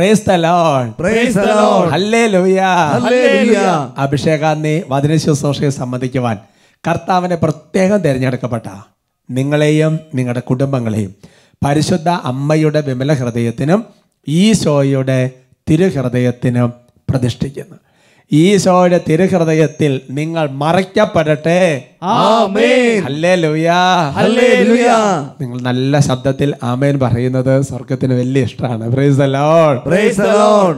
Praise the lord praise lord hallelujah Hallelujah. അഭിഷേകാന്നി വചന ശുശ്രൂഷയെ സംബന്ധിക്കുവാൻ കർത്താവിനെ പ്രത്യേകം തിരഞ്ഞെടുക്കപ്പെട്ട നിങ്ങളെയും നിങ്ങളുടെ കുടുംബങ്ങളെയും പരിശുദ്ധ അമ്മയുടെ വിമല ഹൃദയത്തിനും ഈശോയുടെ തിരുഹൃദയത്തിനും പ്രതിഷ്ഠിക്കുന്നു. ഈശോയുടെ തിരുഹൃദയത്തിൽ നിങ്ങൾ മറയ്ക്കപ്പെടട്ടെ. നിങ്ങൾ നല്ല ശബ്ദത്തിൽ ആമേൻ പറയുന്നത് സ്വർഗത്തിന് വലിയ ഇഷ്ടമാണ്. Praise praise.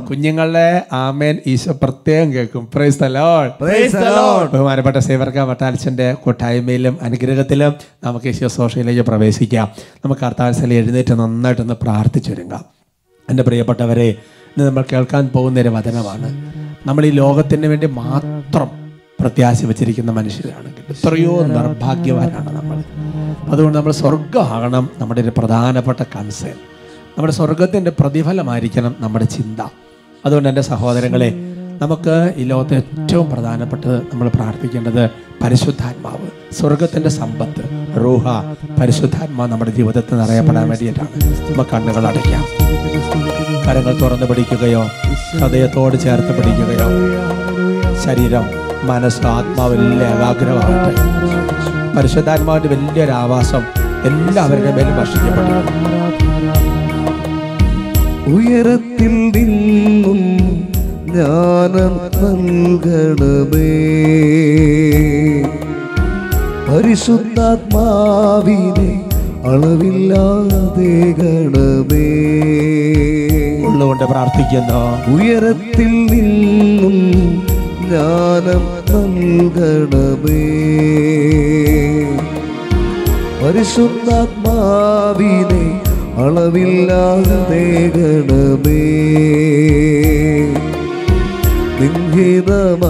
കുഞ്ഞുങ്ങളുടെ ആമേൻ ഈശോ പ്രത്യേകം കേൾക്കും. Praise praise. ബഹുമാനപ്പെട്ട സേവർക്ക വട്ടാൽച്ചന്റെ കൂട്ടായ്മയിലും അനുഗ്രഹത്തിലും നമുക്ക് ഈശോ സോഷ്യയിലേക്ക് പ്രവേശിക്കാം. നമുക്ക് കർത്താവസല എഴുന്നേറ്റ് നന്നായിട്ടൊന്ന് പ്രാർത്ഥിച്ചൊരുങ്ങാം. എന്റെ പ്രിയപ്പെട്ടവരെ ഇന്ന് നമ്മൾ കേൾക്കാൻ പോകുന്ന ഒരു വചനമാണ്. നമ്മൾ ഈ ലോകത്തിന് വേണ്ടി മാത്രം പ്രത്യാശ വെച്ചിരിക്കുന്ന മനുഷ്യരാണെങ്കിൽ എത്രയോ നിർഭാഗ്യവാനാണ് നമ്മൾ. അതുകൊണ്ട് നമ്മൾ സ്വർഗമാകണം നമ്മുടെ ഒരു പ്രധാനപ്പെട്ട കൺസേൺ നമ്മുടെ സ്വർഗത്തിന്റെ പ്രതിഫലമായിരിക്കണം നമ്മുടെ ചിന്ത. അതുകൊണ്ട് എന്റെ സഹോദരങ്ങളെ നമുക്ക് ഈ ലോകത്തെ ഏറ്റവും പ്രധാനപ്പെട്ടത് നമ്മൾ പ്രാർത്ഥിക്കേണ്ടത് പരിശുദ്ധാത്മാവ് സ്വർഗത്തിന്റെ സമ്പത്ത് റൂഹ പരിശുദ്ധാത്മാവ് നമ്മുടെ ജീവിതത്തിൽ നിറയപ്പെടാൻ വേണ്ടിയിട്ടാണ്. നമുക്ക് കണ്ണുകൾ അടയ്ക്കാം. കരങ്ങൾ തുറന്ന് പിടിക്കുകയോ ഹൃദയത്തോട് ചേർത്ത് പിടിക്കുകയോ ശരീരം മനസ്സ് ആത്മാവ് എല്ലാം ഏകാഗ്രമാകട്ടെ. പരിശുദ്ധാത്മാവിന്റെ വലിയൊരു ആവാസം എല്ലാവരുടെ മേലും ഭക്ഷിക്കപ്പെട്ടു ഉയരത്തിൽ നിന്നും ജ്ഞാനം നൽകണമേ പരിശുദ്ധാത്മാവിനെ അളവില്ലാതെ ഗണമേ. ഉള്ളുകൊണ്ട് പ്രാർത്ഥിക്കുന്നു. ഉയരത്തിൽ നിന്നും ജ്ഞാനം നൽകണമേ. പരിശുദ്ധാത്മാവിനെ അളവില്ലാതെ ഗണമേ. നിൻഹിതമറിയാൻ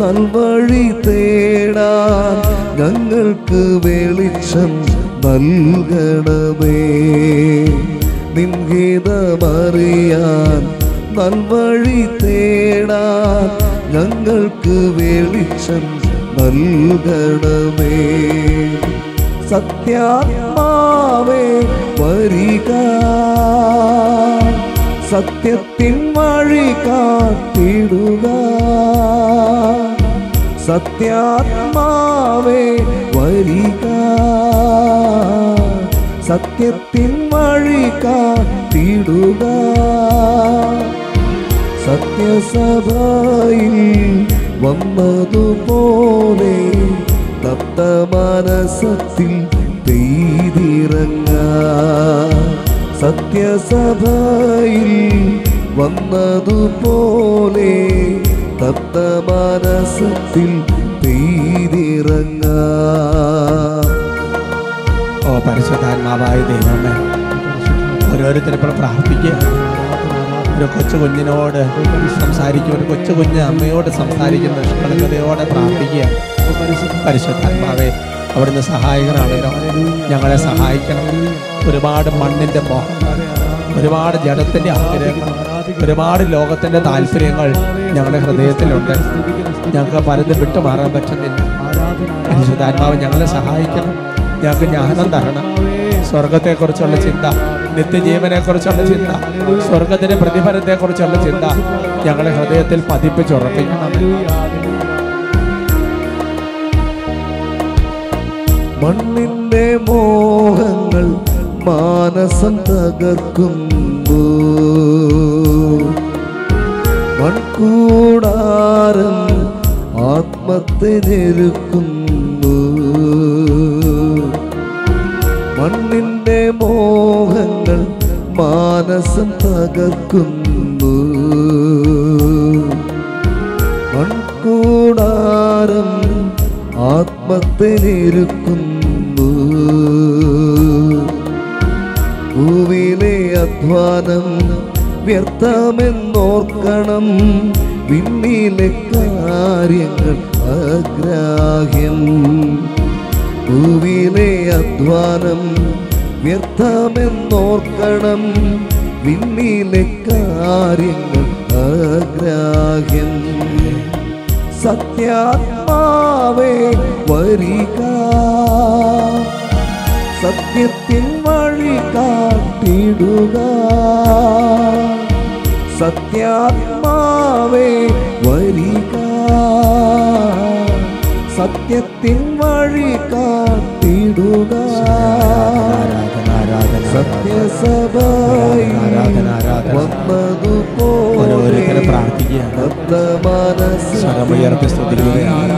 നൽവഴി തേടാൻ ഞങ്ങൾക്ക് വെളിച്ചം നൽകണമേ. നിൻഹിതമറിയാൻ നൽവഴി തേടാൻ ഞങ്ങൾക്ക് വെളിച്ചം നൽകണമേ. സത്യാത്മാവേ വരിക. സത്യത്തിൻ വഴി കാത്തിടുക. സത്യാത്മാവേ വരിക. സത്യത്തിൻ വഴി കാത്തിടുക. സത്യസഭയിൽ വന്നതുപോലെ തപ്ത മനസത്തിൽ പെയ്തിറങ്ങ. സത്യസഭയിൽ വന്നതുപോലെ തത്ത മനസ്സത്തിൽ ഓ പരിശുദ്ധാത്മാവായ ദൈവമേ ഓരോരുത്തരും ഇപ്പോൾ പ്രാർത്ഥിക്കുക. ഒരു കൊച്ചു കുഞ്ഞിനോട് സംസാരിക്കുക ഒരു കൊച്ചു കുഞ്ഞ് അമ്മയോട് സംസാരിക്കുന്ന നിഷ്കളങ്കതയോടെ പ്രാർത്ഥിക്കുക. പരിശുദ്ധാത്മാവേ അവിടുന്ന് സഹായകരാണല്ലോ ഞങ്ങളെ സഹായിക്കണം. ഒരുപാട് മണ്ണിന്റെ മോഹം ഒരുപാട് ജഡത്തിന്റെ ആഗ്രഹങ്ങൾ ഒരുപാട് ലോകത്തിന്റെ താല്പര്യങ്ങൾ ഞങ്ങളുടെ ഹൃദയത്തിലുണ്ട്. ഞങ്ങൾക്ക് പലതും വിട്ടുമാറാൻ പറ്റുന്നില്ല. പരിശുദ്ധാത്മാവ് ഞങ്ങളെ സഹായിക്കണം. ഞങ്ങൾക്ക് ജ്ഞാനം തരണം. സ്വർഗത്തെക്കുറിച്ചുള്ള ചിന്ത നിത്യജീവനെക്കുറിച്ചുള്ള ചിന്ത സ്വർഗത്തിന്റെ പ്രതിഫലത്തെക്കുറിച്ചുള്ള ചിന്ത ഞങ്ങളുടെ ഹൃദയത്തിൽ പതിപ്പിച്ചുറപ്പിക്കണം. മണ്ണിന്റെ മോഹങ്ങൾ മാനസം തകർക്കുന്നു. മൺകൂടാരം ആത്മത്തെ ഞെരുക്കുന്നു. മണ്ണിന്റെ മോഹങ്ങൾ മാനസം തകർക്കുന്നു. മൺകൂടാരം ആത്മത്തെ അധ്വാനം വ്യർത്ഥമെന്നോർക്കണം. വിണ്ണിലെ കാര്യങ്ങൾ അഗ്രാഹ്യം ഭൂവിലെ അധ്വാനം വ്യർത്ഥമെന്നോർക്കണം. വിണ്ണിലെ കാര്യങ്ങൾ അഗ്രാഹ്യം സത്യാത്മാവേ വരിക. സത്യത്തിൻ വഴി കാട്ടിടുക സത്യാത്മാവേ വരിക. സത്യത്തിൻ വഴി കാത്തിടുക. ഓരോരുത്തരും പ്രാർത്ഥിക്കുകയാണ്. മനസ്സ് സ്വരമുയർത്തി സ്തുതിക്കുകയാണ്.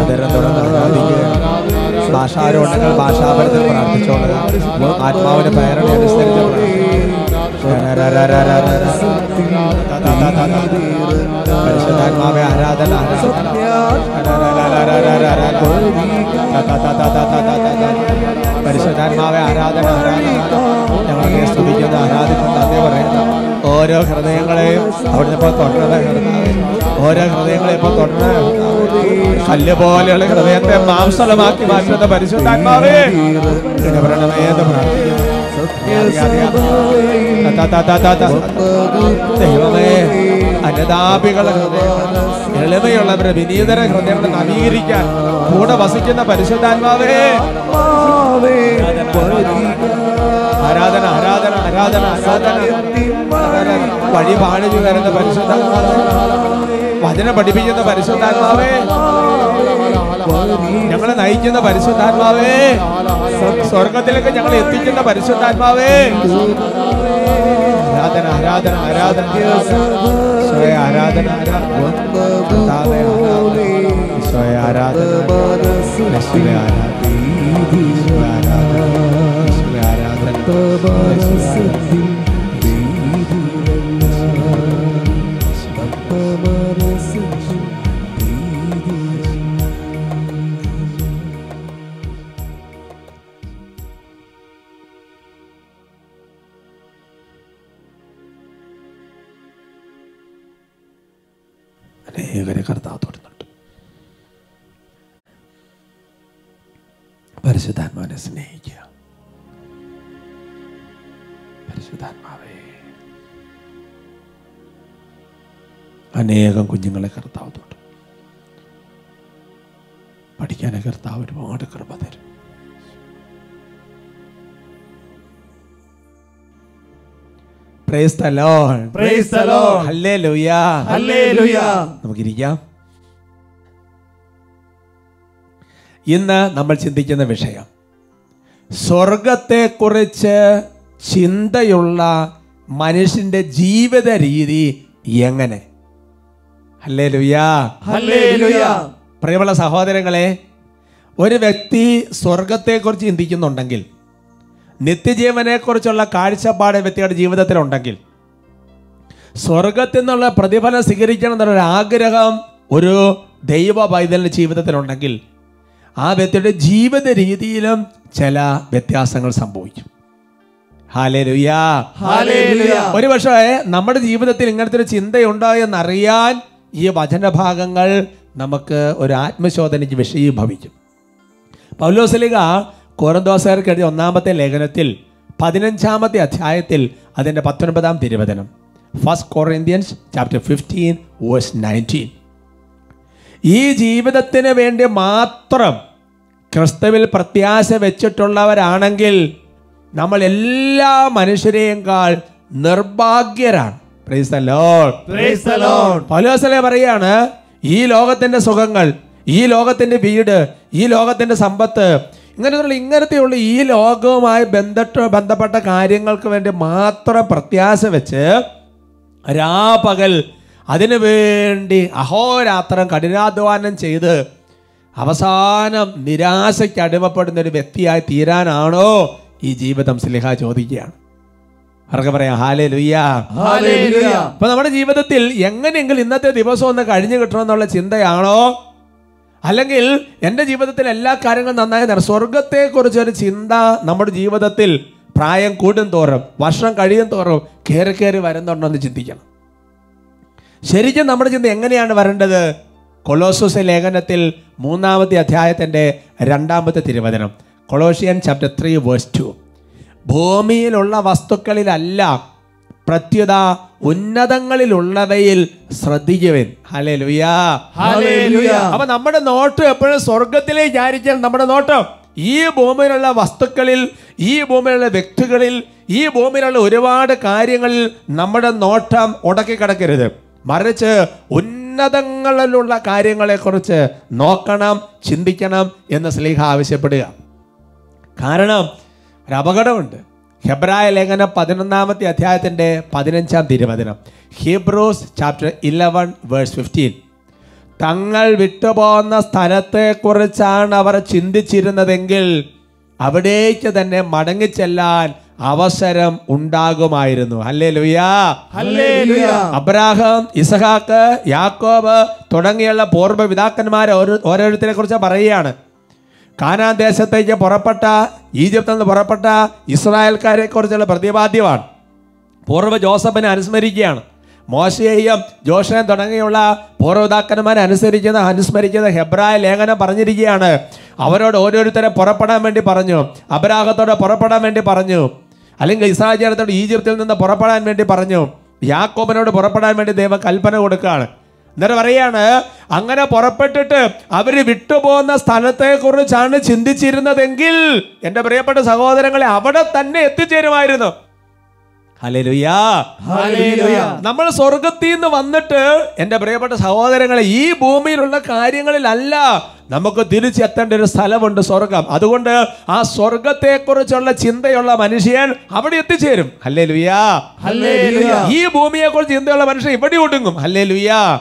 അതരം തുറന്ന് ആരാധിക്കുകയാണ് ഭാഷാരോഹണങ്ങൾ ഭാഷാപരത്തിൽ പ്രാർത്ഥിച്ചോളുക ആത്മാവിന്റെ പേരണ അനുസരിച്ച് ആരാധന പരിശുദ്ധാത്മാവെ ആരാധന ഞങ്ങളെ സ്തുതിക്കുന്ന ആരാധിക്കുന്ന അതേ ഓരോ ഹൃദയങ്ങളെയും അവിടുന്ന് ഇപ്പോൾ കർത്താവേ. ഓരോ ഹൃദയങ്ങളെയും ഇപ്പോൾ തൊട്ടത് കല്ല് പോലെയുള്ള ഹൃദയത്തെ മാംസലമാക്കി മാറ്റുന്ന പരിശുദ്ധാത്മാവേ. എന്ന് പ്രാർത്ഥിക്കുന്നു. ദൈവമേ വിനീതര ഹൃദയങ്ങളെ നവീകരിക്കാൻ കൂടെ വസിക്കുന്ന പരിശുദ്ധാത്മാവേ. ആരാധന ആരാധന ആരാധന ആരാധന. വഴി പാണിച്ചു വരുന്ന പരിശുദ്ധാത്മാവേ. വചനം പഠിപ്പിക്കുന്ന പരിശുദ്ധാത്മാവേ. ഞങ്ങളെ നയിക്കുന്ന പരിശുദ്ധാത്മാവേ. സ്വർഗത്തിലേക്ക് ഞങ്ങൾ എത്തിക്കുന്ന പരിശുദ്ധാത്മാവേ. ആരാധന ആരാധന ആരാധന. സ്വയ ആരാധന കർത്താവേ, ആരാധന. ഈശോയെ ആരാധന. ആരാധന. അനേകം കുഞ്ഞുങ്ങളെ കർത്താവ് തൊട്ടു. പഠിക്കാനെ കർത്താവ് ഒരുപാട് കൃപ തരും. നമുക്കിരിക്കാം. ഇന്ന് നമ്മൾ ചിന്തിക്കുന്ന വിഷയം സ്വർഗത്തെക്കുറിച്ച് ചിന്തയുള്ള മനുഷ്യന്റെ ജീവിത രീതി എങ്ങനെ? പ്രിയമുള്ള സഹോദരങ്ങളെ ഒരു വ്യക്തി സ്വർഗത്തെക്കുറിച്ച് ചിന്തിക്കുന്നുണ്ടെങ്കിൽ നിത്യജീവനെക്കുറിച്ചുള്ള കാഴ്ചപ്പാട് വ്യക്തിയുടെ ജീവിതത്തിലുണ്ടെങ്കിൽ സ്വർഗത്തിൽ നിന്നുള്ള പ്രതിഫലം സ്വീകരിക്കണം എന്നുള്ളൊരു ആഗ്രഹം ഒരു ദൈവ പൈതലിന്റെ ജീവിതത്തിലുണ്ടെങ്കിൽ ആ വ്യക്തിയുടെ ജീവിത രീതിയിലും ചില വ്യത്യാസങ്ങൾ സംഭവിക്കും. ഒരു പക്ഷേ നമ്മുടെ ജീവിതത്തിൽ ഇങ്ങനത്തെ ഒരു ചിന്തയുണ്ടോ എന്നറിയാൻ ഈ വചനഭാഗങ്ങൾ നമുക്ക് ഒരു ആത്മശോധനയ്ക്ക് വിഷയീഭവിക്കും. പൗലോസലിക കോരന്തോസർക്ക് എഴുതിയ ഒന്നാമത്തെ ലേഖനത്തിൽ പതിനഞ്ചാമത്തെ അധ്യായത്തിൽ അതിന്റെ പത്തൊൻപതാം തിരുവചനം. First Corinthians chapter fifteen verse nineteen ഈ ജീവിതത്തിന് വേണ്ടി മാത്രം ക്രിസ്തുവിൽ പ്രത്യാശ വെച്ചിട്ടുള്ളവരാണെങ്കിൽ നമ്മൾ എല്ലാ മനുഷ്യരെയും കാൾ നിർഭാഗ്യരാണ്. Praise the Lord. Praise the Lord. പൗലോസലെ പറയാണ് ഈ ലോകത്തിന്റെ സുഖങ്ങൾ ഈ ലോകത്തിന്റെ വീട് ഈ ലോകത്തിന്റെ സമ്പത്ത് ഇങ്ങനെയുള്ള ഇങ്ങനത്തെയുള്ള ഈ ലോകവുമായി ബന്ധപ്പെട്ട ബന്ധപ്പെട്ട കാര്യങ്ങൾക്ക് വേണ്ടി മാത്രം പ്രത്യാശ വെച്ച് രാപകൽ അതിനു വേണ്ടി അഹോരാത്രം കഠിനാധ്വാനം ചെയ്ത് അവസാനം നിരാശയ്ക്ക് അടിമപ്പെടുന്ന ഒരു വ്യക്തിയായി തീരാനാണോ ഈ ജീവിതം സ്ലിഹ ചോദിക്കുകയാണ് അവർക്ക് പറയാം? ഹാലേ ലുയ്യ അപ്പൊ നമ്മുടെ ജീവിതത്തിൽ എങ്ങനെയെങ്കിലും ഇന്നത്തെ ദിവസം ഒന്ന് കഴിഞ്ഞു കിട്ടണമെന്നുള്ള ചിന്തയാണോ? അല്ലെങ്കിൽ എന്റെ ജീവിതത്തിൽ എല്ലാ കാര്യങ്ങളും നന്നായി നടക്കും സ്വർഗത്തെക്കുറിച്ചൊരു ചിന്ത നമ്മുടെ ജീവിതത്തിൽ പ്രായം കൂടും തോറും വർഷം കഴിയും തോറും കയറി കയറി വരുന്നുണ്ടോ ചിന്തിക്കണം. ശരിക്കും നമ്മുടെ ചിന്ത എങ്ങനെയാണ് വരേണ്ടത്? കൊളോസൂസ് ലേഖനത്തിൽ മൂന്നാമത്തെ അധ്യായത്തിന്റെ രണ്ടാമത്തെ തിരുവചനം. Colossian chapter three verse two ഭൂമിയിലുള്ള വസ്തുക്കളിലല്ല പ്രത്യുത ഉന്നതങ്ങളിലുള്ളവയിൽ ശ്രദ്ധിക്കുവൻ. ഹലേ ലുയാ ഹല്ലേലൂയ. അപ്പൊ നമ്മുടെ നോട്ടം എപ്പോഴും സ്വർഗത്തിലേക്ക് വിചാരിച്ചാൽ നമ്മുടെ നോട്ടം ഈ ഭൂമിയിലുള്ള വസ്തുക്കളിൽ ഈ ഭൂമിയിലുള്ള വ്യക്തികളിൽ ഈ ഭൂമിയിലുള്ള ഒരുപാട് കാര്യങ്ങളിൽ നമ്മുടെ നോട്ടം ഉടക്കി കിടക്കരുത് മറിച്ച് ഉന്നതങ്ങളിലുള്ള കാര്യങ്ങളെക്കുറിച്ച് നോക്കണം ചിന്തിക്കണം എന്ന് സ്ലീഹ ആവശ്യപ്പെടുക. കാരണം ഒരു അപകടമുണ്ട് ഹെബ്രായ ലേഖനം പതിനൊന്നാമത്തെ അധ്യായത്തിന്റെ പതിനഞ്ചാം തിരുവചനം. Hebrews chapter eleven verse fifteen തങ്ങൾ വിട്ടുപോകുന്ന സ്ഥലത്തെക്കുറിച്ചാണ് അവർ ചിന്തിച്ചിരുന്നതെങ്കിൽ അവിടേക്ക് തന്നെ മടങ്ങിച്ചെല്ലാൻ അവസരം ഉണ്ടാകുമായിരുന്നു. അല്ലേ ലുയാ അബ്രാഹം ഇസഹാക്ക് യാക്കോബ് തുടങ്ങിയുള്ള പൂർവ പിതാക്കന്മാരെ ഓരോ ഓരോരുത്തരെ കുറിച്ച് പറയുകയാണ്. കാനാൻ ദേശത്തേക്ക് പുറപ്പെട്ട ഈജിപ്തിൽ നിന്ന് പുറപ്പെട്ട ഇസ്രായേൽക്കാരെ കുറിച്ചുള്ള പ്രതിപാദ്യമാണ്. പൂർവ ജോസഫിനെ അനുസ്മരിക്കുകയാണ്. മോശയെയും ജോഷനെയും തുടങ്ങിയുള്ള പൂർവതാക്കന്മാരെ അനുസരിക്കുന്ന അനുസ്മരിക്കുന്ന ഹെബ്രായ ലേഖനം പറഞ്ഞിരിക്കുകയാണ്. അവരോട് ഓരോരുത്തരെ പുറപ്പെടാൻ വേണ്ടി പറഞ്ഞു. അബരാഹത്തോടെ പുറപ്പെടാൻ വേണ്ടി പറഞ്ഞു. അല്ലെങ്കിൽ ഇസ്രായേലത്തോട് ഈജിപ്തിൽ നിന്ന് പുറപ്പെടാൻ വേണ്ടി പറഞ്ഞു. യാക്കോബിനോട് പുറപ്പെടാൻ വേണ്ടി ദൈവം കൽപ്പന കൊടുക്കുകയാണ്. എന്നിട്ട് പറയാണ് അങ്ങനെ പുറപ്പെട്ടിട്ട് അവർ വിട്ടുപോകുന്ന സ്ഥലത്തെ കുറിച്ചാണ് ചിന്തിച്ചിരുന്നതെങ്കിൽ എന്റെ പ്രിയപ്പെട്ട സഹോദരങ്ങളെ അവിടെ തന്നെ എത്തിച്ചേരുമായിരുന്നു. നമ്മൾ സ്വർഗത്തിൽ നിന്ന് വന്നിട്ട് എന്റെ പ്രിയപ്പെട്ട സഹോദരങ്ങളെ ഈ ഭൂമിയിലുള്ള കാര്യങ്ങളിലല്ല നമുക്ക് തിരിച്ചെത്തേണ്ട ഒരു സ്ഥലമുണ്ട് സ്വർഗം. അതുകൊണ്ട് ആ സ്വർഗത്തെക്കുറിച്ചുള്ള ചിന്തയുള്ള മനുഷ്യൻ അവിടെ എത്തിച്ചേരും. ഹല്ലേ ലുയാ ഹല്ലേലൂയ. ഈ ഭൂമിയെ കുറിച്ച് ചിന്തയുള്ള മനുഷ്യൻ ഇവിടെ ഒടുങ്ങും. ഹല്ലേ ലുയാ.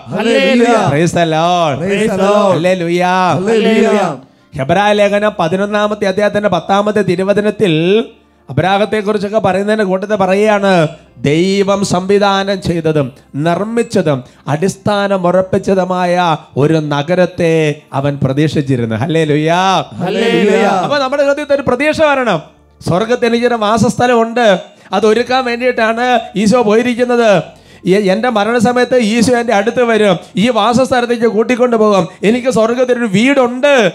ഹെബ്രായ ലേഖനം പതിനൊന്നാമത്തെ അദ്ദേഹത്തിന്റെ പത്താമത്തെ തിരുവചനത്തിൽ അബ്രാഹത്തെ കുറിച്ചൊക്കെ പറയുന്നതിന്റെ കൂട്ടത്തിൽ പറയുകയാണ് ദൈവം സംവിധാനം ചെയ്തതും നിർമ്മിച്ചതും അടിസ്ഥാനം ഉറപ്പിച്ചതുമായ ഒരു നഗരത്തെ അവൻ പ്രതീക്ഷിച്ചിരുന്നു. ഹല്ലേ ലുയാ. അപ്പൊ നമ്മുടെ ഹൃദയത്തിൽ ഒരു പ്രതീക്ഷ വരണം. സ്വർഗത്തിൽ എനിക്കൊരു വാസസ്ഥലമുണ്ട്. അത് ഒരുക്കാൻ വേണ്ടിയിട്ടാണ് ഈശോ പോയിരിക്കുന്നത്. എന്റെ മരണസമയത്ത് ഈശോ എന്റെ അടുത്ത് വരും. ഈ വാസസ്ഥലത്തേക്ക് കൂട്ടിക്കൊണ്ടു പോകും. എനിക്ക് സ്വർഗത്തിൽ ഒരു വീടുണ്ട്.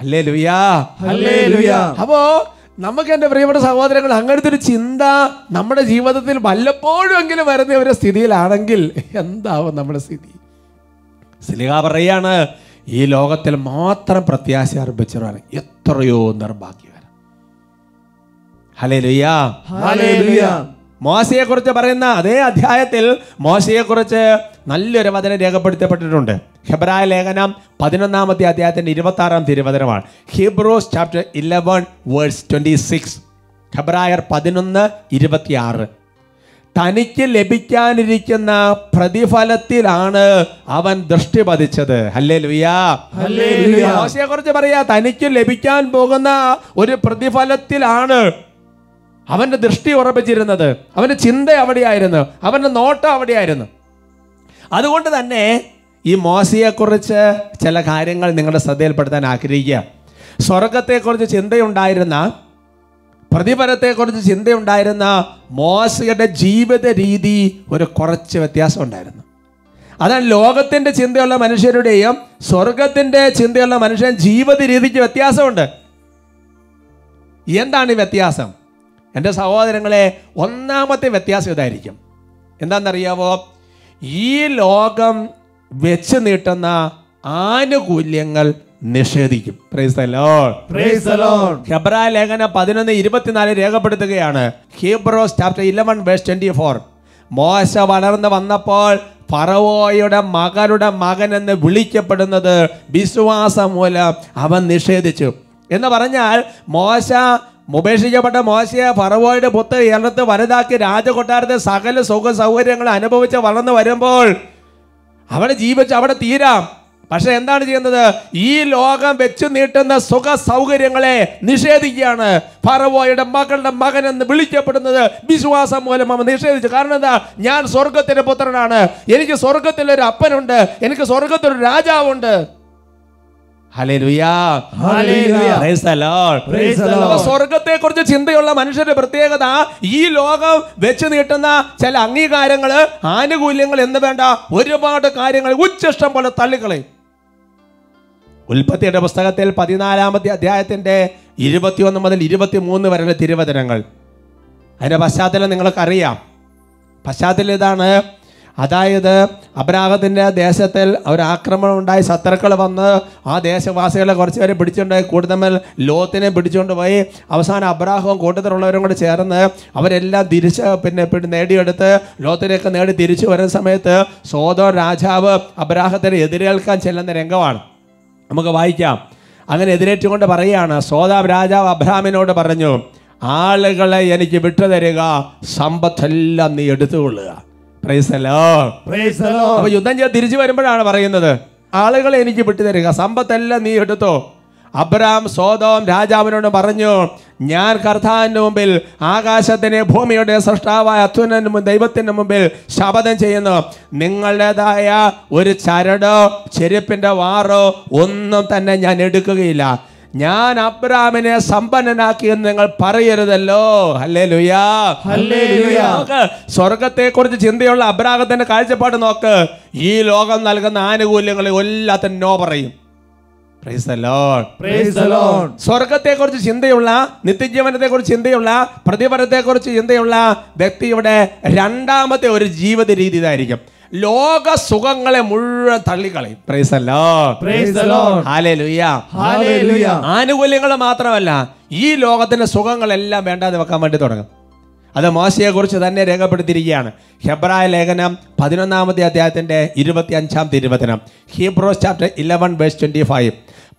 അല്ലേ ലുയാ ഹല്ലേലൂയ. അപ്പോ നമുക്ക് എന്റെ പ്രിയപ്പെട്ട സഹോദരങ്ങൾ അങ്ങനത്തെ ഒരു ചിന്ത നമ്മുടെ ജീവിതത്തിൽ വല്ലപ്പോഴും എങ്കിലും വരുന്ന ഒരു സ്ഥിതിയിലാണെങ്കിൽ എന്താവും നമ്മുടെ സ്ഥിതി? സിലിഹ പറയാണ് ഈ ലോകത്തിൽ മാത്രം പ്രത്യാശ അർപ്പിച്ചവരാണ്. എത്രയോ നിർഭാഗ്യവരാണ് ഹലേ ലുയ്യാ. മോശയെ കുറിച്ച് പറയുന്ന അതേ അധ്യായത്തിൽ മോശയെ കുറിച്ച് നല്ലൊരു വചനം രേഖപ്പെടുത്തപ്പെട്ടിട്ടുണ്ട്. ഹെബ്രായ ലേഖനം പതിനൊന്നാമത്തെ അധ്യായത്തിന്റെ ഇരുപത്തി ആറാം തിരുവചനമാണ്. Hebrews chapter eleven verse twenty six ഹെബ്രായർ പതിനൊന്ന് ഇരുപത്തിയാറ്. തനിക്ക് ലഭിക്കാനിരിക്കുന്ന പ്രതിഫലത്തിലാണ് അവൻ ദൃഷ്ടി പതിച്ചത്. ഹല്ലേ ലുയാശയെ കുറിച്ച് പറയാ തനിക്ക് ലഭിക്കാൻ പോകുന്ന ഒരു പ്രതിഫലത്തിലാണ് അവന്റെ ദൃഷ്ടി ഉറപ്പിച്ചിരുന്നത്. അവന്റെ ചിന്ത അവിടെയായിരുന്നു. അവന്റെ നോട്ടം അവിടെയായിരുന്നു. അതുകൊണ്ട് തന്നെ ഈ മോശയെക്കുറിച്ച് ചില കാര്യങ്ങൾ നിങ്ങളുടെ ശ്രദ്ധയിൽപ്പെടുത്താൻ ആഗ്രഹിക്കുക. സ്വർഗത്തെക്കുറിച്ച് ചിന്തയുണ്ടായിരുന്ന പ്രതിഫലത്തെക്കുറിച്ച് ചിന്തയുണ്ടായിരുന്ന മോശയുടെ ജീവിത രീതി ഒരു കുറച്ച് വ്യത്യാസം ഉണ്ടായിരുന്നു. അതാണ് ലോകത്തിന്റെ ചിന്തയുള്ള മനുഷ്യരുടെയും സ്വർഗത്തിന്റെ ചിന്തയുള്ള മനുഷ്യൻ ജീവിത രീതിക്ക് വ്യത്യാസമുണ്ട്. എന്താണ് ഈ വ്യത്യാസം? എന്റെ സഹോദരങ്ങളെ ഒന്നാമത്തെ വ്യത്യാസം ഇതായിരിക്കും. എന്താണെന്നറിയാവോ? ഈ ലോകം വെച്ച് നീട്ടുന്ന ആനുകൂല്യങ്ങൾ നിഷേധിക്കും. ഹെബ്രായ ലേഖന പതിനൊന്ന് ഇരുപത്തിനാല് രേഖപ്പെടുത്തുകയാണ്. Hebrews chapter eleven verse twenty four മോശ വളർന്നു വന്നപ്പോൾ ഫറവോയുടെ മകളുടെ മകൻ എന്ന് വിളിക്കപ്പെടുന്നത് വിശ്വാസം മൂലം അവൻ നിഷേധിച്ചു. എന്ന് പറഞ്ഞാൽ മോശ ഉപേക്ഷിക്കപ്പെട്ട മോശയെ ഫറവോയുടെ പുത്ത് ഇടത്ത് വലുതാക്കി രാജകൊട്ടാരത്തെ സകല സുഖ സൗകര്യങ്ങൾ അനുഭവിച്ച് വളർന്നു വരുമ്പോൾ അവിടെ ജീവിച്ച് അവിടെ തീരാം. പക്ഷെ എന്താണ് ചെയ്യുന്നത്? ഈ ലോകം വെച്ച് നീട്ടുന്ന സുഖ സൗകര്യങ്ങളെ നിഷേധിക്കുകയാണ്. ഫറവോയുടെ മകളുടെ മകൻ എന്ന് വിളിക്കപ്പെടുന്നത് വിശ്വാസം മൂലം അവൻ നിഷേധിച്ചു. കാരണം എന്താ? ഞാൻ സ്വർഗത്തിന്റെ പുത്രനാണ്. എനിക്ക് സ്വർഗത്തിലൊരു അപ്പനുണ്ട്. എനിക്ക് സ്വർഗത്തിലൊരു രാജാവുണ്ട്. അപ്പൊ സ്വർഗത്തെക്കുറിച്ച് ചിന്തയുള്ള മനുഷ്യരുടെ പ്രത്യേകത ഈ ലോകം വെച്ച് നീട്ടുന്ന ചില അംഗീകാരങ്ങൾ ആനുകൂല്യങ്ങൾ എന്ന് വേണ്ട ഒരുപാട് കാര്യങ്ങൾ ഉച്ചിഷ്ടം പോലെ തള്ളിക്കളയും. ഉൽപ്പത്തിയുടെ പുസ്തകത്തിൽ പതിനാലാമത്തെ അധ്യായത്തിന്റെ ഇരുപത്തിയൊന്ന് മുതൽ ഇരുപത്തി മൂന്ന് വരെയുള്ള തിരുവചനങ്ങൾ. അതിന്റെ പശ്ചാത്തലം നിങ്ങൾക്കറിയാം. പശ്ചാത്തലം ഇതാണ് അതായത് അബ്രാഹത്തിന്റെ ദേശത്തിൽ ഒരു ആക്രമണം ഉണ്ടായി ശത്രുക്കൾ വന്ന് ആ ദേശവാസികളെ കുറച്ച് പേരെ പിടിച്ചുകൊണ്ടുപോയി. കൂടുതൽ ലോത്തിനെ പിടിച്ചുകൊണ്ട് പോയി അവസാനം അബ്രാഹവും കൂട്ടത്തിലുള്ളവരും കൂടെ ചേർന്ന് അവരെല്ലാം തിരിച്ച് പിന്നെ നേടിയെടുത്ത് ലോത്തിനെയൊക്കെ നേടി തിരിച്ചു വരുന്ന സമയത്ത് സോദോ രാജാവ് അബ്രാഹത്തിന് എതിരേൽക്കാൻ ചെല്ലുന്ന രംഗമാണ്. നമുക്ക് വായിക്കാം. അങ്ങനെ എതിരേറ്റുകൊണ്ട് പറയുകയാണ് സോദാം രാജാവ് അബ്രാമിനോട് പറഞ്ഞു ആളുകളെ എനിക്ക് വിട്ടുതരിക സമ്പത്തെല്ലാം നീ എടുത്തുകൊള്ളുക. അപ്പൊ യുദ്ധം ചെയ്ത് തിരിച്ചു വരുമ്പോഴാണ് പറയുന്നത്. ആളുകളെ എനിക്ക് വിട്ടുതരിക. സമ്പത്തെല്ലാം നീ എടുത്തോ? അബ്രാം സോതോം രാജാവിനോട് പറഞ്ഞു ഞാൻ കർത്താവിന്റെ മുമ്പിൽ ആകാശത്തിന് ഭൂമിയുടെ സൃഷ്ടാവായ മുൻ ദൈവത്തിന്റെ മുമ്പിൽ ശപഥം ചെയ്യുന്നു. നിങ്ങളുടേതായ ഒരു ചരടോ ചെരുപ്പിന്റെ വാറോ ഒന്നും തന്നെ ഞാൻ എടുക്കുകയില്ല. ഞാൻ അബ്രാമിനെ സമ്പന്നനാക്കി എന്ന് നിങ്ങൾ പറയരുതല്ലോ. അല്ലേ ലുയാ സ്വർഗത്തെ കുറിച്ച് ചിന്തയുള്ള അബ്രാഹത്തിന്റെ കാഴ്ചപ്പാട് നോക്ക്. ഈ ലോകം നൽകുന്ന ആനുകൂല്യങ്ങൾ എല്ലാത്തിനും നോ പറയും. സ്വർഗത്തെ കുറിച്ച് ചിന്തയുള്ള നിത്യജീവനത്തെ കുറിച്ച്. ചിന്തയുള്ള പ്രതിഫലത്തെ കുറിച്ച് ചിന്തയുള്ള വ്യക്തിയുടെ രണ്ടാമത്തെ ഒരു ജീവിത രീതി ഇതായിരിക്കും. ലോക സുഖങ്ങളെ മുഴുവൻ തള്ളിക്കളയും. ആനുകൂല്യങ്ങൾ മാത്രമല്ല ഈ ലോകത്തിന്റെ സുഖങ്ങളെല്ലാം വേണ്ടാതെ വെക്കാൻ വേണ്ടി തുടങ്ങും. അത് മോശയെ കുറിച്ച് തന്നെ രേഖപ്പെടുത്തിയിരിക്കുകയാണ്. ഹെബ്രായ ലേഖനം പതിനൊന്നാമത്തെ അധ്യായത്തിന്റെ ഇരുപത്തി അഞ്ചാം തിരുവചനം. Hebrews chapter eleven verse twenty five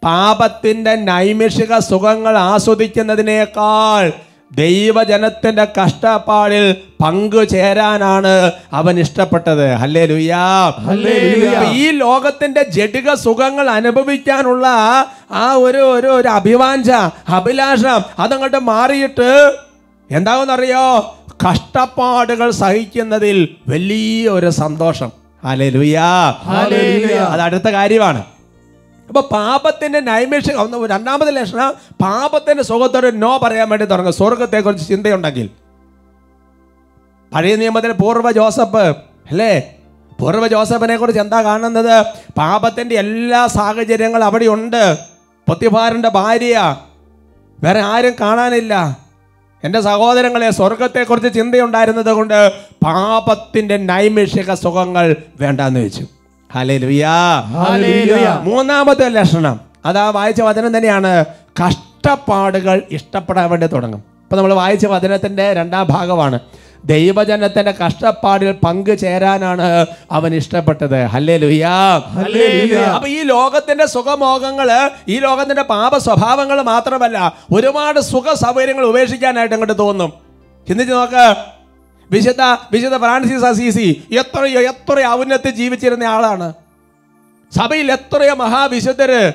പാപത്തിന്റെ നൈമിഷിക സുഖങ്ങൾ ആസ്വദിക്കുന്നതിനേക്കാൾ ദൈവജനത്തിന്റെ കഷ്ടപ്പാടിൽ പങ്കുചേരാനാണ് അവൻ ഇഷ്ടപ്പെട്ടത്. ഹല്ലേ ലുയാ. ഈ ലോകത്തിന്റെ ജഡിക സുഖങ്ങൾ അനുഭവിക്കാനുള്ള ആ ഒരു ഒരു ഒരു അഭിവാഞ്ച അഭിലാഷം അതങ്ങോട്ട് മാറിയിട്ട് എന്താകുന്നറിയോ കഷ്ടപ്പാടുകൾ സഹിക്കുന്നതിൽ വലിയ ഒരു സന്തോഷം. അല്ലേ ലുയാ. അത് അടുത്ത കാര്യമാണ്. അപ്പൊ പാപത്തിന്റെ നൈമിഷിക ഒന്ന് രണ്ടാമത്തെ ലക്ഷണം പാപത്തിന്റെ സുഖത്തോടെ നോ പറയാൻ വേണ്ടി തുടങ്ങും. സ്വർഗത്തെക്കുറിച്ച് ചിന്തയുണ്ടെങ്കിൽ. പഴയ നിയമത്തിലെ പൂർവ ജോസഫ് അല്ലേ? പൂർവ ജോസഫിനെ കുറിച്ച് എന്താ കാണുന്നത്? പാപത്തിന്റെ എല്ലാ സാഹചര്യങ്ങളും അവിടെ ഉണ്ട് പൊത്തിഫാറിന്റെ ഭാര്യ വേറെ ആരും കാണാനില്ല. എന്റെ സഹോദരങ്ങളെ സ്വർഗത്തെക്കുറിച്ച് ചിന്തയുണ്ടായിരുന്നത് കൊണ്ട് പാപത്തിന്റെ നൈമിഷിക സുഖങ്ങൾ വേണ്ടാന്ന് വെച്ചു. മൂന്നാമത്തെ ലക്ഷണം. അതാ വായിച്ച വചനം തന്നെയാണ്. കഷ്ടപ്പാടുകൾ ഇഷ്ടപ്പെടാൻ വേണ്ടി തുടങ്ങും. ഇപ്പൊ നമ്മൾ വായിച്ച വചനത്തിന്റെ രണ്ടാം ഭാഗമാണ്. ദൈവജനത്തിന്റെ കഷ്ടപ്പാടിൽ പങ്കു ചേരാനാണ് അവൻ ഇഷ്ടപ്പെട്ടത്. ഹല്ലേ ലുയാ. അപ്പൊ ഈ ലോകത്തിന്റെ സുഖമോഹങ്ങൾ ഈ ലോകത്തിന്റെ പാപ സ്വഭാവങ്ങൾ മാത്രമല്ല ഒരുപാട് സുഖ സൗകര്യങ്ങൾ ഉപേക്ഷിക്കാനായിട്ട് അങ്ങോട്ട് തോന്നും. ചിന്തിച്ച് നോക്ക്. വിശുദ്ധ വിശുദ്ധ ഫ്രാൻസിസ് അസീസി എത്രയോ എത്രയോ ഔന്നത്തിൽ ജീവിച്ചിരുന്ന ആളാണ്. സഭയിൽ എത്രയോ മഹാവിശുദ്ധര്.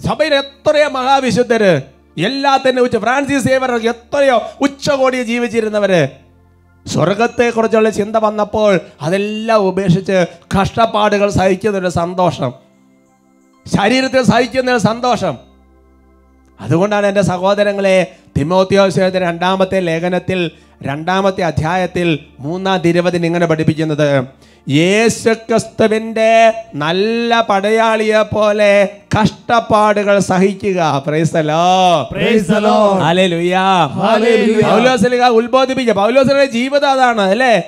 സഭയിൽ എത്രയോ മഹാവിശുദ്ധര്. എല്ലാത്തിനും ഉച്ച ഫ്രാൻസിസ് സേവർ എത്രയോ ഉച്ചകോടിയെ ജീവിച്ചിരുന്നവര്. സ്വർഗത്തെക്കുറിച്ചുള്ള ചിന്ത വന്നപ്പോൾ അതെല്ലാം ഉപേക്ഷിച്ച് കഷ്ടപ്പാടുകൾ സഹിക്കുന്നൊരു സന്തോഷം. ശരീരത്തിൽ സഹിക്കുന്നൊരു സന്തോഷം. അതുകൊണ്ടാണ് എന്റെ സഹോദരങ്ങളെ തിമോത്യോസയുടെ രണ്ടാമത്തെ ലേഖനത്തിൽ രണ്ടാമത്തെ അധ്യായത്തിൽ മൂന്നാം തിരുവതിന് ഇങ്ങനെ പഠിപ്പിക്കുന്നത് യേശുക്രിസ്തുവിന്റെ നല്ല പടയാളിയെ പോലെ കഷ്ടപ്പാടുകൾ സഹിക്കുക. ഉത്ബോധിപ്പിക്കുക. പൗലോസിലെ ജീവിതം അതാണ് അല്ലേ?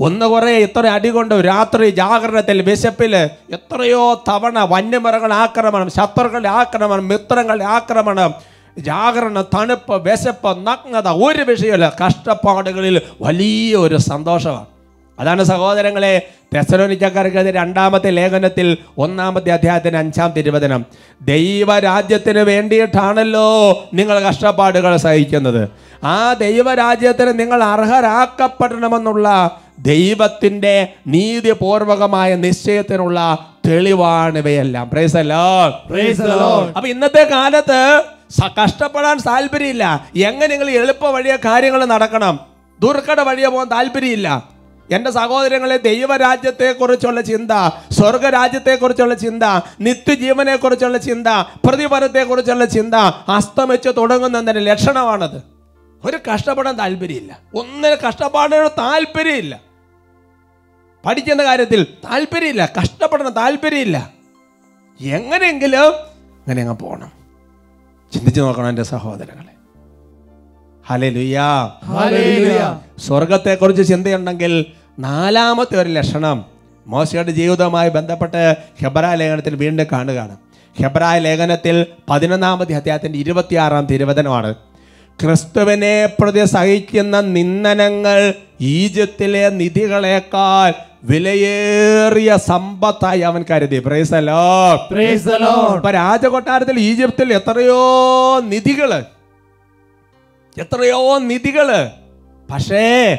ഒന്ന് കുറെ ഇത്ര അടി കൊണ്ട് രാത്രി ജാഗരണത്തിൽ വിശപ്പിൽ എത്രയോ തവണ വന്യമൃഗങ്ങളുടെ ആക്രമണം ശത്രുക്കളുടെ ആക്രമണം മിത്രങ്ങളുടെ ആക്രമണം ജാഗരണം തണുപ്പ് വിശപ്പ് നഗ്നത ഒരു വിഷയമല്ല. കഷ്ടപ്പാടുകളിൽ വലിയ ഒരു സന്തോഷമാണ്. അതാണ് സഹോദരങ്ങളെ തെസലോനിക്കക്കാർക്ക് രണ്ടാമത്തെ ലേഖനത്തിൽ ഒന്നാമത്തെ അധ്യായത്തിന് അഞ്ചാം തിരുവചനം. ദൈവരാജ്യത്തിന് വേണ്ടിയിട്ടാണല്ലോ നിങ്ങൾ കഷ്ടപ്പാടുകൾ സഹിക്കുന്നത്. ആ ദൈവരാജ്യത്തിന് നിങ്ങൾ അർഹരാക്കപ്പെടണമെന്നുള്ള ദൈവത്തിന്റെ നീതിപൂർവകമായ നിശ്ചയത്തിനുള്ള തെളിവാണ് ഇവയെല്ലാം. അപ്പൊ ഇന്നത്തെ കാലത്ത് കഷ്ടപ്പെടാൻ താല്പര്യമില്ല. എങ്ങനെ നിങ്ങൾ എളുപ്പ വഴിയ കാര്യങ്ങൾ നടക്കണം? ദുർഘട വഴിയെ പോകാൻ താല്പര്യമില്ല. എന്റെ സഹോദരങ്ങളെ ദൈവരാജ്യത്തെക്കുറിച്ചുള്ള ചിന്ത സ്വർഗരാജ്യത്തെക്കുറിച്ചുള്ള ചിന്ത നിത്യജീവനെക്കുറിച്ചുള്ള ചിന്ത പ്രതിഫലത്തെക്കുറിച്ചുള്ള ചിന്ത അസ്തമിച്ച് തുടങ്ങുന്നതിന്റെ ലക്ഷണമാണത്. ഒരു കഷ്ടപ്പെടാൻ താല്പര്യമില്ല. ഒന്നിന് കഷ്ടപ്പാടിനോട് താല്പര്യമില്ല. പഠിക്കുന്ന കാര്യത്തിൽ താല്പര്യമില്ല. കഷ്ടപ്പെടണം താല്പര്യമില്ല. എങ്ങനെയെങ്കിലും അങ്ങനെ അങ്ങ് പോകണം ചിന്തിച്ചു നോക്കണം എന്റെ സഹോദരങ്ങളെ. ഹലേ ലുയാ സ്വർഗത്തെക്കുറിച്ച് ചിന്തയുണ്ടെങ്കിൽ നാലാമത്തെ ഒരു ലക്ഷണം മോശയുടെ ജീവിതവുമായി ബന്ധപ്പെട്ട് ഹെബ്രായ ലേഖനത്തിൽ വീണ്ടും കാണുകയാണ്. ഹെബ്രായ ലേഖനത്തിൽ പതിനൊന്നാമത്തെ അധ്യായത്തിന്റെ ഇരുപത്തിയാറാം തിരുവചനമാണ്. ക്രിസ്തുവിനെ പ്രതി സഹിക്കുന്ന നിന്ദനങ്ങൾ ഈജിപ്തിലെ നിധികളെക്കാൾ വിലയേറിയ സമ്പത്തായി അവൻ കരുതി. പ്രേസലോ പ്രേസലോ. ഇപ്പൊ രാജകൊട്ടാരത്തിൽ ഈജിപ്തിൽ എത്രയോ നിധികൾ. എത്രയോ നിധികൾ. പക്ഷേ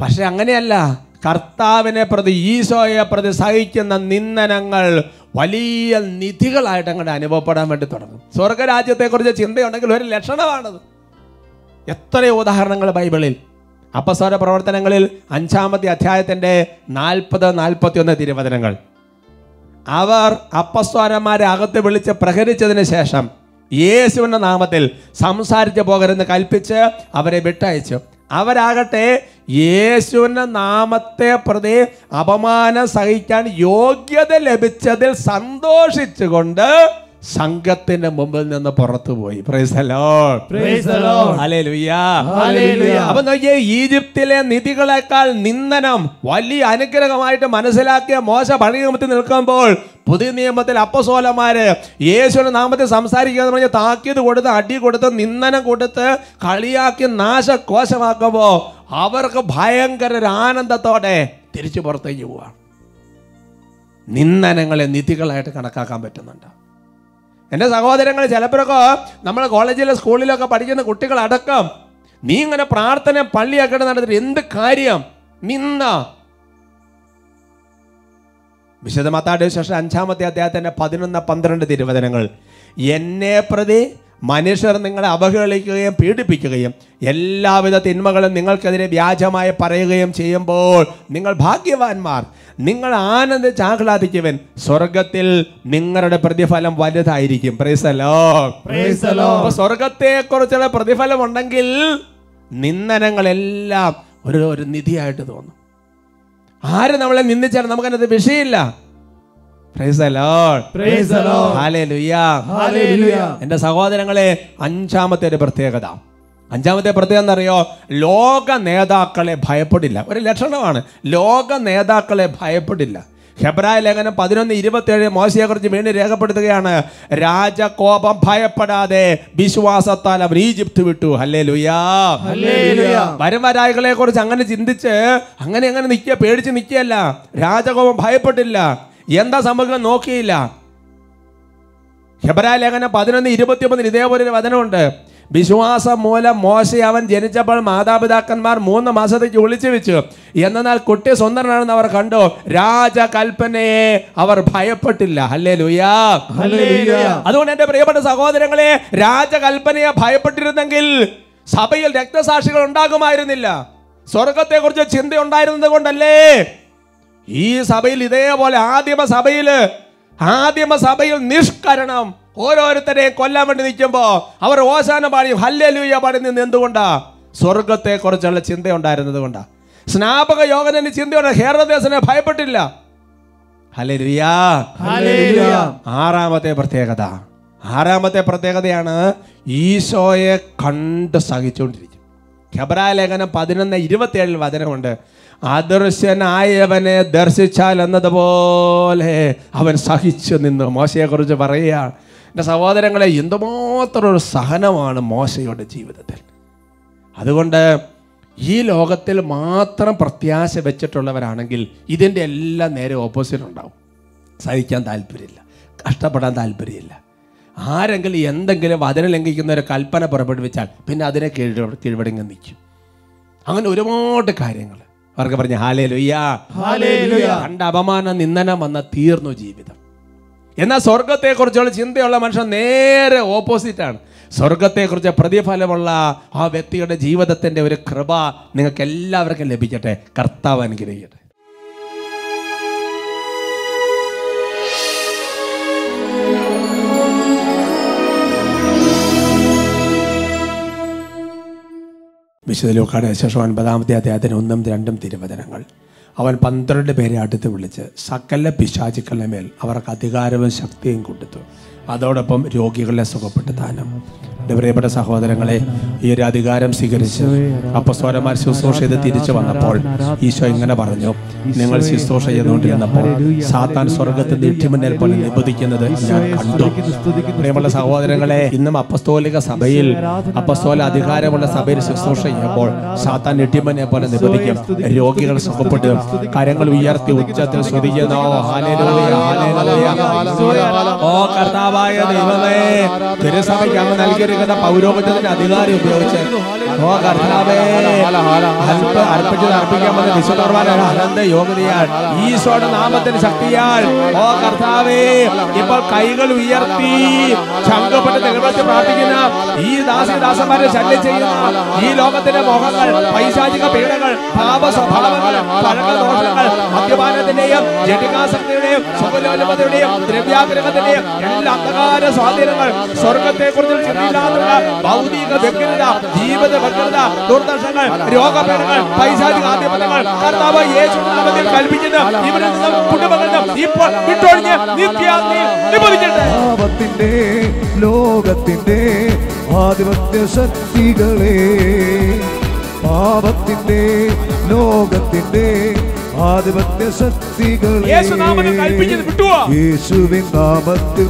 പക്ഷെ അങ്ങനെയല്ല. കർത്താവിനെ പ്രതി ഈശോയെ പ്രതി സഹിക്കുന്ന നിന്ദനങ്ങൾ വലിയ നിധികളായിട്ട് അങ്ങോട്ട് അനുഭവപ്പെടാൻ വേണ്ടി തുടങ്ങും. സ്വർഗരാജ്യത്തെക്കുറിച്ച് ചിന്തയുണ്ടെങ്കിൽ ഒരു ലക്ഷണമാണത്. എത്രയോ ഉദാഹരണങ്ങൾ ബൈബിളിൽ. അപ്പസ്വര പ്രവർത്തനങ്ങളിൽ അഞ്ചാമത്തെ അധ്യായത്തിന്റെ നാൽപ്പത് നാൽപ്പത്തി ഒന്ന് തിരുവചനങ്ങൾ. അവർ അപ്പസ്വരന്മാരെ അകത്ത് വിളിച്ച് പ്രഹരിച്ചതിന് ശേഷം യേശുവിന്റെ നാമത്തിൽ സംസാരിച്ചു പോകരുതെന്ന് കൽപ്പിച്ച് അവരെ വിട്ടയച്ചു. അവരാകട്ടെ യേശുവിന്റെ നാമത്തെ പ്രതി അപമാനം സഹിക്കാൻ യോഗ്യത ലഭിച്ചതിൽ സന്തോഷിച്ചുകൊണ്ട് സംഘത്തിന്റെ മുമ്പിൽ നിന്ന് പുറത്തുപോയി പോയി. അപ്പൊ നോക്കിയേ ഈജിപ്തിലെ നിധികളെക്കാൾ നിന്ദനം വലിയ അനുഗ്രഹമായിട്ട് മനസ്സിലാക്കിയ മോശ പഴയ നിയമത്തിൽ നിൽക്കുമ്പോൾ പുതിയ നിയമത്തിൽ അപ്പസോലമാര് യേശുവിന്റെ നാമത്തിൽ സംസാരിക്കുക പറഞ്ഞ് താക്കീത് കൊടുത്ത് അടി കൊടുത്ത് നിന്ദനം കൊടുത്ത് കളിയാക്കി നാശകോശമാക്കുമ്പോൾ അവർക്ക് ഭയങ്കര ഒരു ആനന്ദത്തോടെ തിരിച്ചു പുറത്തേക്ക് പോവാണ് നിന്ദനങ്ങളെ നിധികളായിട്ട് കണക്കാക്കാൻ പറ്റുന്നുണ്ട്. എന്റെ സഹോദരങ്ങൾ ചിലപ്പോഴൊക്കെ നമ്മൾ കോളേജിലെ സ്കൂളിലൊക്കെ പഠിക്കുന്ന കുട്ടികളടക്കം നീ ഇങ്ങനെ പ്രാർത്ഥന പള്ളിയൊക്കെ നടത്തിട്ട് എന്ത് കാര്യം? നിന്ന വിശുദ്ധ ശേഷം അഞ്ചാമത്തെ അദ്ദേഹത്തിന്റെ പതിനൊന്ന് പന്ത്രണ്ട് തിരുവചനങ്ങൾ. എന്നെ പ്രതി മനുഷ്യർ നിങ്ങളെ അവഹേളിക്കുകയും പീഡിപ്പിക്കുകയും എല്ലാവിധ തിന്മകളും നിങ്ങൾക്കെതിരെ വ്യാജമായി പറയുകയും ചെയ്യുമ്പോൾ നിങ്ങൾ ഭാഗ്യവാന്മാർ. നിങ്ങൾ ആനന്ദിച്ച് ആഹ്ലാദിക്കുവൻ. സ്വർഗത്തിൽ നിങ്ങളുടെ പ്രതിഫലം വലുതായിരിക്കും. പ്രൈസലോ സ്വർഗത്തെ കുറിച്ചുള്ള പ്രതിഫലം ഉണ്ടെങ്കിൽ നിന്ദനങ്ങളെല്ലാം ഒരു ഒരു നിധിയായിട്ട് തോന്നും. ആര് നമ്മളെ നിന്ദിച്ചാലും നമുക്കതിനകത്ത് വിഷയമില്ല. എന്റെ സഹോദരങ്ങളെ അഞ്ചാമത്തെ ഒരു പ്രത്യേകത. അഞ്ചാമത്തെ പ്രത്യേകത എന്നറിയോ ലോക നേതാക്കളെ ഭയപ്പെടില്ല. ഒരു ലക്ഷണമാണ്. ലോക നേതാക്കളെ ഭയപ്പെടില്ല. ഹെബ്രായ ലേഖനം പതിനൊന്ന് ഇരുപത്തിയേഴ് മോശയെക്കുറിച്ച് വീണ്ടും രേഖപ്പെടുത്തുകയാണ്. രാജകോപം ഭയപ്പെടാതെ വിശ്വാസത്താൽ അവർ ഈജിപ്ത് വിട്ടു. ഹല്ലേ ലുയാ. വരവരായികളെ കുറിച്ച് അങ്ങനെ ചിന്തിച്ച് അങ്ങനെ അങ്ങനെ നിൽക്കുക പേടിച്ച് നിൽക്കുകയല്ല. രാജകോപം ഭയപ്പെട്ടില്ല എന്താ സംഭവം നോക്കിയില്ല. ഹെബരായ ലേഖനം പതിനൊന്ന് ഇരുപത്തിയൊമ്പതിന് ഇതേപോലെ ഒരു വചനമുണ്ട്. വിശ്വാസം മൂലം മോശ അവൻ ജനിച്ചപ്പോൾ മാതാപിതാക്കന്മാർ മൂന്ന് മാസത്തേക്ക് ഒളിച്ചു വെച്ചു. എന്നാൽ കുട്ടി സ്വന്തനാണെന്ന് അവർ കണ്ടു. രാജകൽപ്പനയെ അവർ ഭയപ്പെട്ടില്ല. അല്ലേ ലുയാ. അതുകൊണ്ട് എന്റെ പ്രിയപ്പെട്ട സഹോദരങ്ങളെ രാജകൽപ്പനയെ ഭയപ്പെട്ടിരുന്നെങ്കിൽ സഭയിൽ രക്തസാക്ഷികൾ ഉണ്ടാകുമായിരുന്നില്ല. സ്വർഗത്തെക്കുറിച്ച് ചിന്ത ഉണ്ടായിരുന്നത് കൊണ്ടല്ലേ? ഈ സഭയിൽ ഇതേപോലെ ആദിമ സഭയിൽ ആദിമ സഭയിൽ നിഷ്കരണം. ഓരോരുത്തരെയും കൊല്ലാൻ വേണ്ടി നിൽക്കുമ്പോ അവർ ഓശാന പാടിയും ഹല്ലലൂയ പാടി നിന്ന് എന്തുകൊണ്ടാ? സ്വർഗത്തെ കുറിച്ചുള്ള ചിന്ത ഉണ്ടായിരുന്നത് കൊണ്ടാ. സ്നാപക യോഗനന് ചിന്തയുണ്ട് ഹേറദേശനെ ഭയപ്പെട്ടില്ല. ആറാമത്തെ പ്രത്യേകത. ആറാമത്തെ പ്രത്യേകതയാണ് ഈശോയെ കണ്ട് സഹിച്ചുകൊണ്ടിരിക്കും. ഖബറാ ലേഖനം പതിനൊന്ന് ഇരുപത്തിയേഴിൽ വചനമുണ്ട്. അദൃശ്യനായവനെ ദർശിച്ചാൽ എന്നതുപോലെ അവൻ സഹിച്ചു നിന്നു. മോശയെക്കുറിച്ച് പറയുകയാണ് എന്റെ സഹോദരങ്ങളെ എന്തുമാത്രം ഒരു സഹനമാണ് മോശയുടെ ജീവിതത്തിൽ. അതുകൊണ്ട് ഈ ലോകത്തിൽ മാത്രം പ്രത്യാശ വെച്ചിട്ടുള്ളവരാണെങ്കിൽ ഇതിന്റെ എല്ലാം നേരെ ഓപ്പോസിറ്റ് ഉണ്ടാവും. സഹിക്കാൻ താല്പര്യമില്ല കഷ്ടപ്പെടാൻ താല്പര്യമില്ല. ആരെങ്കിലും എന്തെങ്കിലും വചനം ലംഘിക്കുന്ന ഒരു കൽപ്പന പുറപ്പെടുവിച്ചാൽ പിന്നെ അതിനെ കീഴ് കീഴ്വടങ്ങി നിൽക്കും. അങ്ങനെ ഒരുപാട് കാര്യങ്ങൾ. അവർക്ക് പറഞ്ഞ ഹാലേ ലുയ്യാ. കണ്ട അപമാന നിന്ദനം വന്ന തീർന്നു ജീവിതം. എന്നാൽ സ്വർഗത്തെക്കുറിച്ചുള്ള ചിന്തയുള്ള മനുഷ്യൻ നേരെ ഓപ്പോസിറ്റാണ്. സ്വർഗത്തെക്കുറിച്ച് പ്രതിഫലമുള്ള ആ വ്യക്തിയുടെ ജീവിതത്തിന്റെ ഒരു കൃപ നിങ്ങൾക്ക് എല്ലാവർക്കും ലഭിക്കട്ടെ. കർത്താവ് അനുഗ്രഹിക്കട്ടെ. വിശുദ്ധ ലൂക്കാട് ശേഷം ഒൻപതാമത്തെ അദ്ദേഹത്തിന് ഒന്നും രണ്ടും തിരുവചനങ്ങൾ. അവൻ പന്ത്രണ്ട് പേരെ അടുത്ത് വിളിച്ച് സകല പിശാചുക്കളുടെ മേൽ അവർക്ക് അധികാരവും ശക്തിയും കൊടുത്തു അതോടൊപ്പം രോഗികളെ സുഖപ്പെടുത്താനും എന്റെ പ്രിയപ്പെട്ട സഹോദരങ്ങളെ ഈ ഒരു അധികാരം സ്വീകരിച്ച് അപ്പസ്വരന്മാർ ശുശ്രൂഷ ചെയ്ത് തിരിച്ചു വന്നപ്പോൾ ഈശോ ഇങ്ങനെ പറഞ്ഞു നിങ്ങൾ ശുശ്രൂഷ ചെയ്തുകൊണ്ടിരുന്നപ്പോൾ സാത്താൻ സ്വർഗത്തിൽ നീട്ടിമുന്നേൽ പോലെ നിബന്ധിക്കുന്നത് ഞാൻ കണ്ടു. പ്രിയമുള്ള സഹോദരങ്ങളെ ഇന്നും അപ്പസ്തോലിക സഭയിൽ അപ്പസ്തോല അധികാരമുള്ള സഭയിൽ ശുശ്രൂഷ ചെയ്യുമ്പോൾ സാത്താൻ നീട്ടിമുന്നെ പോലെ നിബന്ധിക്കും രോഗികൾ സുഖപ്പെട്ടു കരങ്ങൾ ഉയർത്തി ഉച്ചത്തിൽ. ഓ കർത്താവായ ദൈവമേ തിരുസഭയ്ക്ക് അങ്ങ് നൽകിയിരിക്കുന്ന പൗരോഹിത്യത്തിന്റെ അധികാരം ഉപയോഗിച്ച് ഓ കർത്താവേ ഈശോയുടെ നാമത്തിന് ശക്തിയാൽ. ഓ കർത്താവേ ഇപ്പോൾ കൈകൾ ഉയർത്തി ശങ്കപ്പെട്ട് നിലവിളിച്ച് പ്രാർത്ഥിക്കുന്ന ഈ ദാസി ദാസന്മാരെ ശല്യം ചെയ്യുന്ന ഈ ലോകത്തിന്റെ മോഹങ്ങൾ പൈശാചിക പീഡകൾ പാപ സ്വഭാവങ്ങൾ പഴക ദോഷങ്ങൾ മദ്യപാനത്തിന്റെയും ജടികാസക്തിയുടെയും സുഖലോലപതയുടെയും ദ്രവ്യാഗ്രഹത്തിന്റെയും എല്ലാ അന്ധകാര സ്വാധീനങ്ങൾ സ്വർഗത്തെ കുറിച്ച് ഭൗതിക വ്യക്തിത ജീവിത വ്യക്തത ദുർദർശങ്ങൾ രോഗപീഠങ്ങൾ പൈശാചിക ആധിപത്യങ്ങൾ കർത്താവ് യേശു നാമത്തിൽ കൽപ്പിക്കുന്ന ഇവരിൽ നിന്നും കുടുംബങ്ങളിൽ നിന്നും ഇപ്പോൾ വിട്ടൊഴിഞ്ഞ് നിത്യാഗ്നി നിബന്ധിക്കട്ടെ പാപത്തിന്റെ ലോകത്തിന്റെ ആധിപത്യ ശക്തികളെ പാപത്തിന്റെ ലോകത്തിന്റെ ആധിപത്യ ശക്തികളെ കൽപ്പിച്ചത്? യേശുവിൻ നാമത്തിൽ.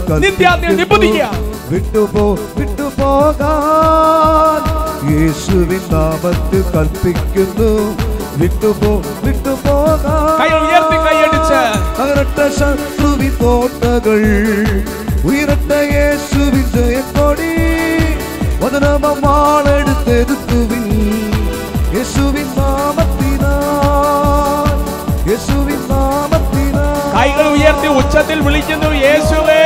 വിട്ടുപോ വിട്ടുപോകാൻ യേശുവിൻ നാമത്തിൽ കൽപ്പിക്കുന്നു വിട്ടുപോ വിട്ടുപോകാൻ കൈകൾ ഉയർത്തി കൈയടിച്ച് തകരട്ട ശത്രുവിൻ കോട്ടകൾ ഉയരട്ട യേശുവിൻ ജയക്കൊടി വചനമാളെടുത്തെടുത്തുവിൻ യേശുവിൻ നാമത്തിനാൽ യേശുവിൻ നാമത്തിനാൽ കൈകൾ ഉയർത്തി ഉച്ചത്തിൽ വിളിക്കുന്നു യേശുവേ